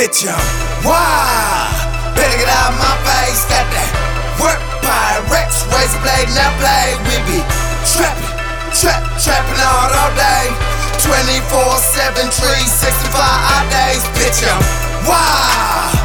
bitch, I'm wild. Better get out my face, got that work Pyrex, razor blade, now blade. We be trapping, trap, trapping all, all day. 24 7, 365 odd days, bitch, I'm wild.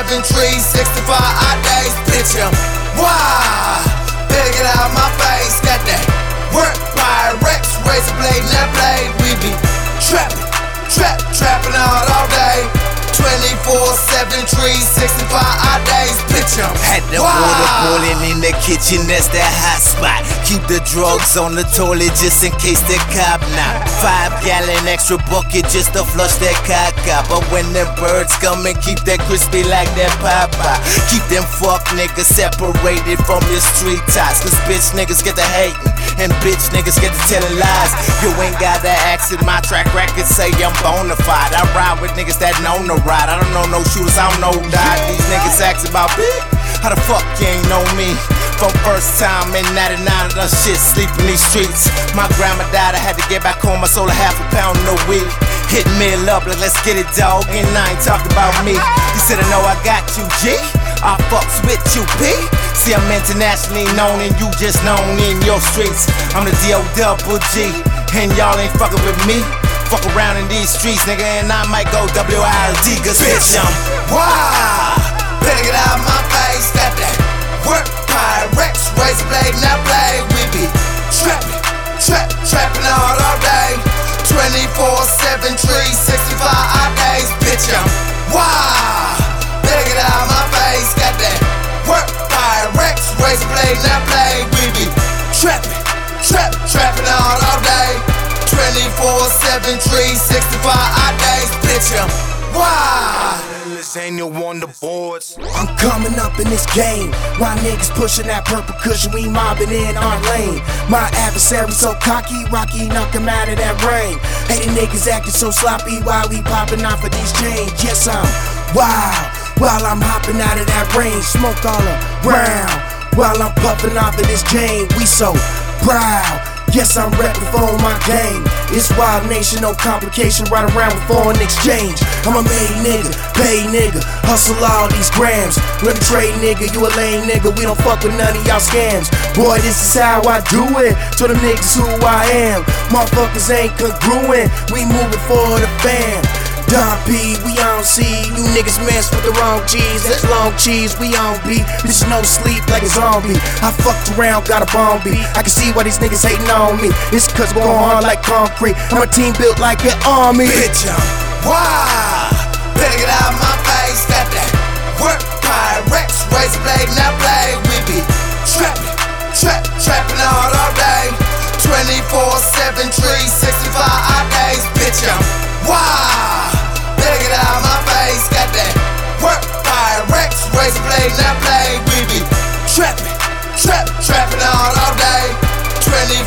24 7, 365 odd days, bitch, I'm wild. Better get out of my face, got that work Pyrex, razor blade, now blade. We be trapping, trap, trapping all, all day. 24 7, 365 odd days, bitch, I'm Had the water boiling in the kitchen, that's that hot spot. Keep the drugs on the toilet just in case the cop knock. Five gallon extra bucket just to flush that out. But when them birds come and keep that crispy like that Popeye. Keep them fuck niggas separated from your street ties. Cause bitch niggas get the hating and bitch niggas get to telling lies. You ain't got that accent, my track record say I'm bona fide. I ride with niggas that know no ride. I don't know no shooters, I don't know died. These niggas ask about me. How the fuck you ain't know me? From first time in 99, I done shit sleep in these streets. My grandma died, I had to get back home. I sold a half a pound in a week. Hit me up, like let's get it, dog. And I ain't talking about me. You said I know I got you, G. I fucks with you, P. See, I'm internationally known and you just known in your streets. I'm the D.O. double G, and y'all ain't fucking with me. Fuck around in these streets, nigga, and I might go W.I.L.D. Cause bitch, I'm wild. Better get out of my face, got that work Razor blade, now blade. We be trapping, trap, trapping all, all day. 24 7, 365 odd days, bitch, I'm wild. Better get out my face, got that work Pyrex, razor blade, now blade. We be trapping, trap, trapping all, all day. 24 7, 365 odd days, bitch, I'm wild. Ain't no wonder boards. I'm coming up in this game. My niggas pushing that purple cushion, we mobbing in our lane. My adversary so cocky, Rocky knock him out of that. Hey, the niggas acting so sloppy while we popping off of these chains. Yes, I'm wild while I'm hopping out of that range. Smoke all around while I'm puffing off of this chain. We so proud. Yes, I'm reppin' for my game. It's Wild Nation, no complication, right around with foreign exchange. I'm a made nigga, paid nigga, hustle all these grams. Let me trade nigga, you a lame nigga, we don't fuck with none of y'all scams. Boy, this is how I do it. To them niggas who I am. Motherfuckers ain't congruent, we moving for the fam. Don P, we on C. You niggas mess with the wrong cheese. That's long cheese, we on B. This is no sleep like a zombie. I fucked around, got a bomb beat. I can see why these niggas hating on me. It's cause we're going hard like concrete. I'm a team built like an army. Bitch, I'm wild. Better get out my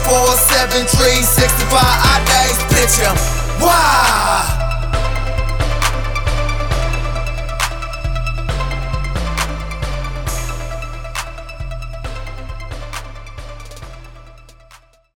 24 7, 365 odd days, I'm wild.